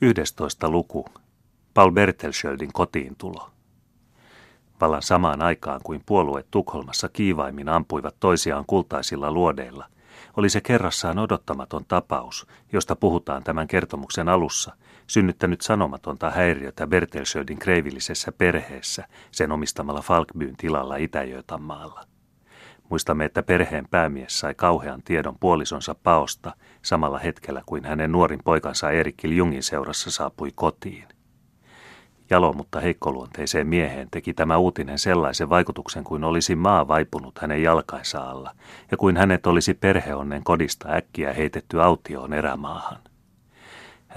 11. luku. Paul Bertelschöldin kotiin tulo. Vallan samaan aikaan kuin puolueet Tukholmassa kiivaimmin ampuivat toisiaan kultaisilla luodeilla, oli se kerrassaan odottamaton tapaus, josta puhutaan tämän kertomuksen alussa, synnyttänyt sanomatonta häiriötä Bertelschöldin kreivillisessä perheessä sen omistamalla Falkbyn tilalla itä maalla. Muistamme, että perheen päämies sai kauhean tiedon puolisonsa paosta samalla hetkellä kuin hänen nuorin poikansa Erikki Jungin seurassa saapui kotiin. Jalo, mutta heikkoluonteiseen mieheen teki tämä uutinen sellaisen vaikutuksen kuin olisi maa vaipunut hänen jalkainsa alla ja kuin hänet olisi perheonnen kodista äkkiä heitetty autioon erämaahan.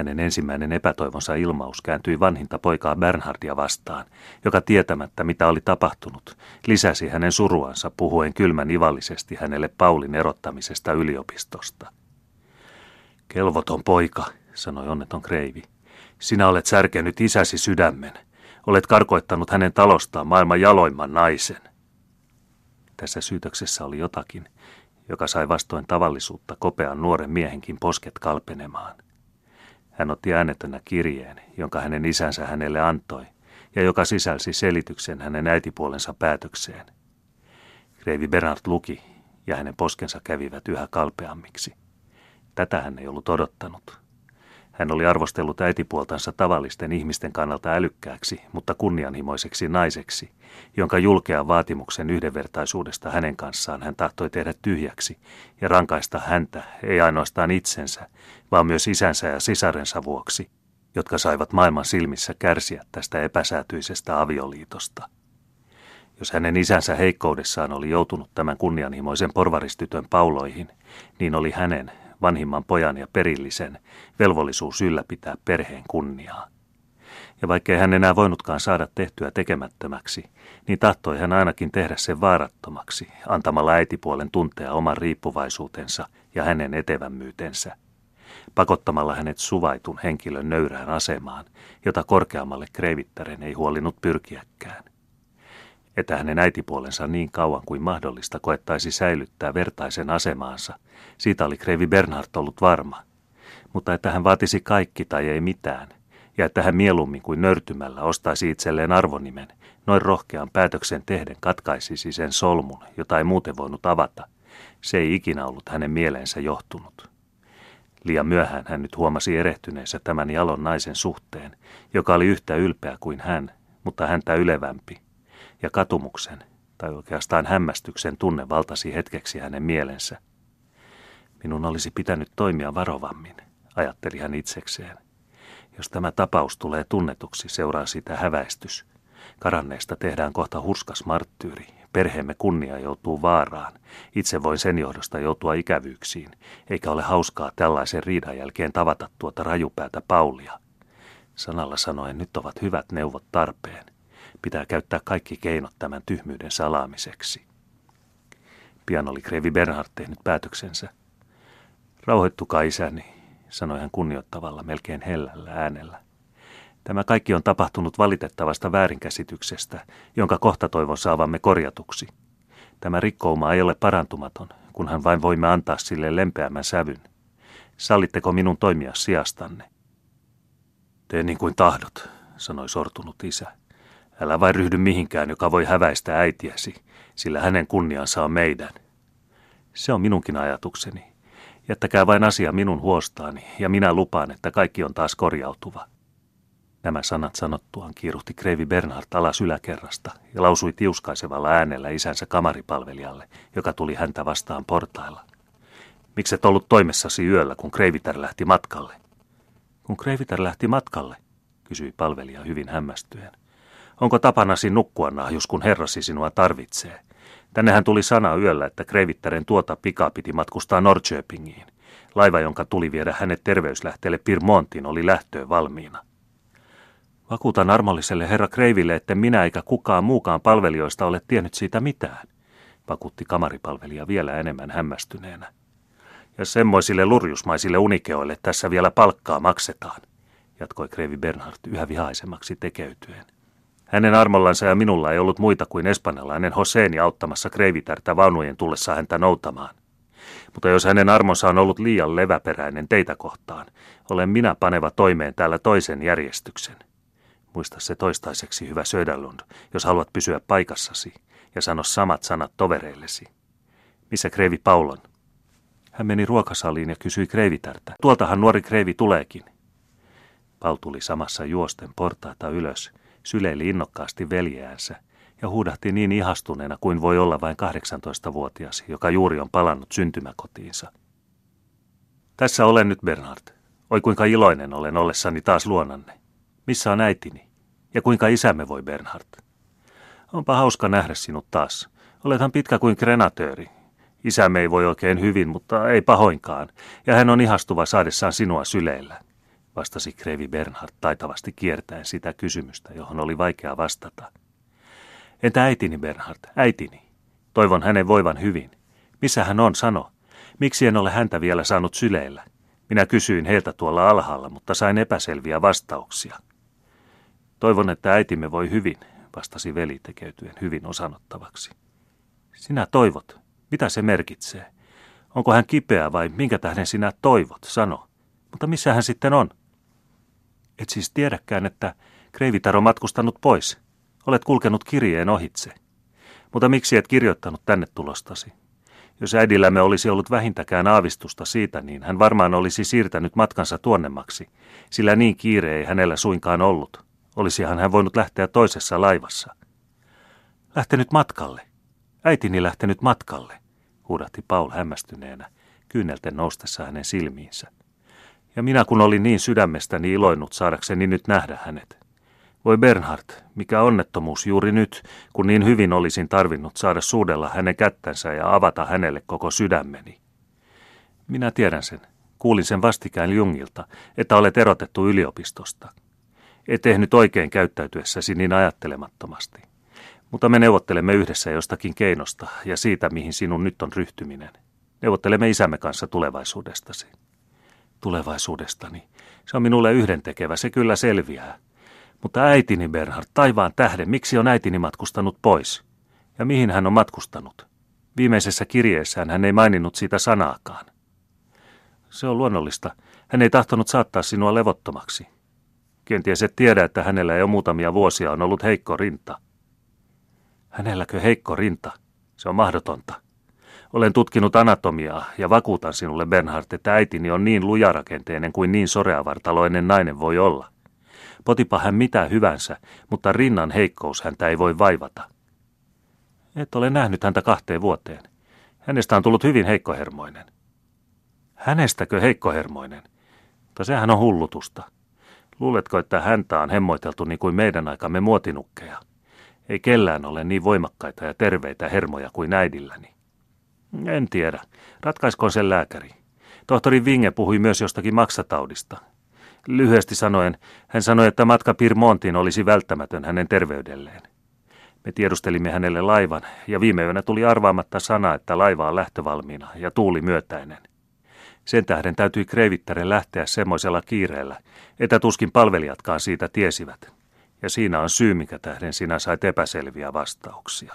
Hänen ensimmäinen epätoivonsa ilmaus kääntyi vanhinta poikaa Bernhardia vastaan, joka tietämättä mitä oli tapahtunut, lisäsi hänen suruansa puhuen kylmän ivallisesti hänelle Paulin erottamisesta yliopistosta. Kelvoton poika, sanoi onneton Kreivi. Sinä olet särkenyt isäsi sydämen. Olet karkoittanut hänen talostaan maailman jaloimman naisen. Tässä syytöksessä oli jotakin, joka sai vastoin tavallisuutta kopean nuoren miehenkin posket kalpenemaan – hän otti äänetönä kirjeen, jonka hänen isänsä hänelle antoi, ja joka sisälsi selityksen hänen äitipuolensa päätökseen. Kreivi Bernard luki, ja hänen poskensa kävivät yhä kalpeammiksi. Tätä hän ei ollut odottanut. Hän oli arvostellut äitipuoltansa tavallisten ihmisten kannalta älykkääksi, mutta kunnianhimoiseksi naiseksi, jonka julkea vaatimuksen yhdenvertaisuudesta hänen kanssaan hän tahtoi tehdä tyhjäksi ja rankaista häntä, ei ainoastaan itsensä, vaan myös isänsä ja sisarensa vuoksi, jotka saivat maailman silmissä kärsiä tästä epäsäätyisestä avioliitosta. Jos hänen isänsä heikkoudessaan oli joutunut tämän kunnianhimoisen porvaristytön pauloihin, niin oli hänen, vanhimman pojan ja perillisen, velvollisuus ylläpitää perheen kunniaa. Ja vaikkei hän enää voinutkaan saada tehtyä tekemättömäksi, niin tahtoi hän ainakin tehdä sen vaarattomaksi, antamalla äitipuolen tuntea oman riippuvaisuutensa ja hänen etevämmyytensä. Pakottamalla hänet suvaitun henkilön nöyrään asemaan, jota korkeammalle kreivittären ei huolinut pyrkiäkään että hänen äitipuolensa niin kauan kuin mahdollista koettaisi säilyttää vertaisen asemaansa. Siitä oli Kreivi Bernhard ollut varma. Mutta että hän vaatisi kaikki tai ei mitään, ja että hän mieluummin kuin nörtymällä ostaisi itselleen arvonimen, noin rohkean päätöksen tehden katkaisisi sen solmun, jota ei muuten voinut avata. Se ei ikinä ollut hänen mieleensä johtunut. Liian myöhään hän nyt huomasi erehtyneensä tämän jalon naisen suhteen, joka oli yhtä ylpeä kuin hän, mutta häntä ylevämpi – ja katumuksen, tai oikeastaan hämmästyksen tunne valtasi hetkeksi hänen mielensä. Minun olisi pitänyt toimia varovammin, ajatteli hän itsekseen. Jos tämä tapaus tulee tunnetuksi, seuraa sitä häväistys. Karanneesta tehdään kohta hurskas marttyyri. Perheemme kunnia joutuu vaaraan. Itse voin sen johdosta joutua ikävyyksiin, eikä ole hauskaa tällaisen riidan jälkeen tavata tuota rajupäätä Paulia. Sanalla sanoen nyt ovat hyvät neuvot tarpeen. Pitää käyttää kaikki keinot tämän tyhmyyden salaamiseksi. Pian oli Krevi Bernhard tehnyt päätöksensä. Rauhoittukaa isäni, sanoi hän kunnioittavalla, melkein hellällä äänellä. Tämä kaikki on tapahtunut valitettavasta väärinkäsityksestä, jonka kohta toivon saavamme korjatuksi. Tämä rikkouma ei ole parantumaton, kunhan vain voimme antaa sille lempeämmän sävyn. Sallitteko minun toimia sijastanne? Tee niin kuin tahdot, sanoi sortunut isä. Älä vain ryhdy mihinkään, joka voi häväistä äitiäsi, sillä hänen kunniansa on meidän. Se on minunkin ajatukseni. Jättäkää vain asia minun huostaani, ja minä lupaan, että kaikki on taas korjautuva. Nämä sanat sanottuaan kiiruhti Kreivi Bernhard alas yläkerrasta ja lausui tiuskaisevalla äänellä isänsä kamaripalvelijalle, joka tuli häntä vastaan portailla. Mikset ollut toimessasi yöllä, kun Kreivitär lähti matkalle? Kun Kreivitär lähti matkalle, kysyi palvelija hyvin hämmästyen. Onko tapanasi nukkua nahjus, kun herrasi sinua tarvitsee? Tännehän tuli sana yöllä, että Kreivittären tuota pikaa piti matkustaa Norrköpingiin. Laiva, jonka tuli viedä hänet terveyslähteelle Pirmontiin, oli lähtöön valmiina. Vakuutan armolliselle herra Kreiville, että minä eikä kukaan muukaan palvelijoista ole tiennyt siitä mitään, vakuutti kamaripalvelija vielä enemmän hämmästyneenä. Ja semmoisille lurjusmaisille unikeoille tässä vielä palkkaa maksetaan, jatkoi Kreivi Bernhard yhä vihaisemmaksi tekeytyen. Hänen armollansa ja minulla ei ollut muita kuin espanjalainen Hoseeni auttamassa kreivitärtä vaunujen tullessa häntä noutamaan. Mutta jos hänen armonsa on ollut liian leväperäinen teitä kohtaan, olen minä paneva toimeen täällä toisen järjestyksen. Muista se toistaiseksi, hyvä Söderlund, jos haluat pysyä paikassasi, ja sano samat sanat tovereillesi. Missä Kreivi Paulon? Hän meni ruokasaliin ja kysyi kreivitärtä. Tuoltahan nuori kreivi tuleekin. Paul tuli samassa juosten portaita ylös, syleili innokkaasti veljeänsä ja huudahti niin ihastuneena kuin voi olla vain 18-vuotias, joka juuri on palannut syntymäkotiinsa. Tässä olen nyt, Bernard. Oi kuinka iloinen olen ollessani taas luonanne. Missä on äitini? Ja kuinka isämme voi, Bernhard? Onpa hauska nähdä sinut taas. Olethan pitkä kuin krenatööri. Isämme ei voi oikein hyvin, mutta ei pahoinkaan, ja hän on ihastuva saadessaan sinua syleillä, vastasi Krevi Bernhard taitavasti kiertäen sitä kysymystä, johon oli vaikea vastata. Entä äitini, Bernhard, äitini? Toivon hänen voivan hyvin. Missä hän on, sano. Miksi en ole häntä vielä saanut syleillä? Minä kysyin heiltä tuolla alhaalla, mutta sain epäselviä vastauksia. Toivon, että äitimme voi hyvin, vastasi veli tekeytyen hyvin osanottavaksi. Sinä toivot. Mitä se merkitsee? Onko hän kipeä vai minkä tähden sinä toivot, sano. Mutta missä hän sitten on? Et siis tiedäkään, että Kreivitar on matkustanut pois. Olet kulkenut kirjeen ohitse. Mutta miksi et kirjoittanut tänne tulostasi? Jos äidillämme olisi ollut vähintäkään aavistusta siitä, niin hän varmaan olisi siirtänyt matkansa tuonnemmaksi, sillä niin kiire ei hänellä suinkaan ollut. Olisihan hän voinut lähteä toisessa laivassa. Lähtenyt matkalle. Äitini lähtenyt matkalle, huudahti Paul hämmästyneenä, kyynelten noustessa hänen silmiinsä. Ja minä kun olin niin sydämestäni iloinut saadakseni nyt nähdä hänet. Voi Bernhard, mikä onnettomuus juuri nyt, kun niin hyvin olisin tarvinnut saada suudella hänen kättänsä ja avata hänelle koko sydämeni. Minä tiedän sen. Kuulin sen vastikään Jungilta, että olet erotettu yliopistosta. Et tehnyt oikein käyttäytyessäsi niin ajattelemattomasti. Mutta me neuvottelemme yhdessä jostakin keinosta ja siitä, mihin sinun nyt on ryhtyminen. Neuvottelemme isämme kanssa tulevaisuudestasi. Tulevaisuudestani. Se on minulle yhdentekevä, se kyllä selviää. Mutta äitini Bernhard, taivaan tähden, miksi on äitini matkustanut pois? Ja mihin hän on matkustanut? Viimeisessä kirjeessään hän ei maininnut siitä sanaakaan. Se on luonnollista. Hän ei tahtonut saattaa sinua levottomaksi. Kenties et tiedä, että hänellä jo muutamia vuosia on ollut heikko rinta. Hänelläkö heikko rinta? Se on mahdotonta. Olen tutkinut anatomiaa ja vakuutan sinulle, Bernhard, että äitini on niin lujarakenteinen kuin niin soreavartaloinen nainen voi olla. Potipa hän mitä hyvänsä, mutta rinnan heikkous häntä ei voi vaivata. Et ole nähnyt häntä kahteen vuoteen. Hänestä on tullut hyvin heikkohermoinen. Hänestäkö heikkohermoinen? Mutta sehän on hullutusta. Luuletko, että häntä on hemmoiteltu niin kuin meidän aikamme muotinukkeja? Ei kellään ole niin voimakkaita ja terveitä hermoja kuin äidilläni. En tiedä. Ratkaiskoon sen lääkäri. Tohtori Vinge puhui myös jostakin maksataudista. Lyhyesti sanoen, hän sanoi, että matka Pirmontiin olisi välttämätön hänen terveydelleen. Me tiedustelimme hänelle laivan, ja viime yönä tuli arvaamatta sana, että laiva on lähtövalmiina ja tuuli myötäinen. Sen tähden täytyi Kreivittären lähteä semmoisella kiireellä, että tuskin palvelijatkaan siitä tiesivät. Ja siinä on syy, mikä tähden sinä sait epäselviä vastauksia.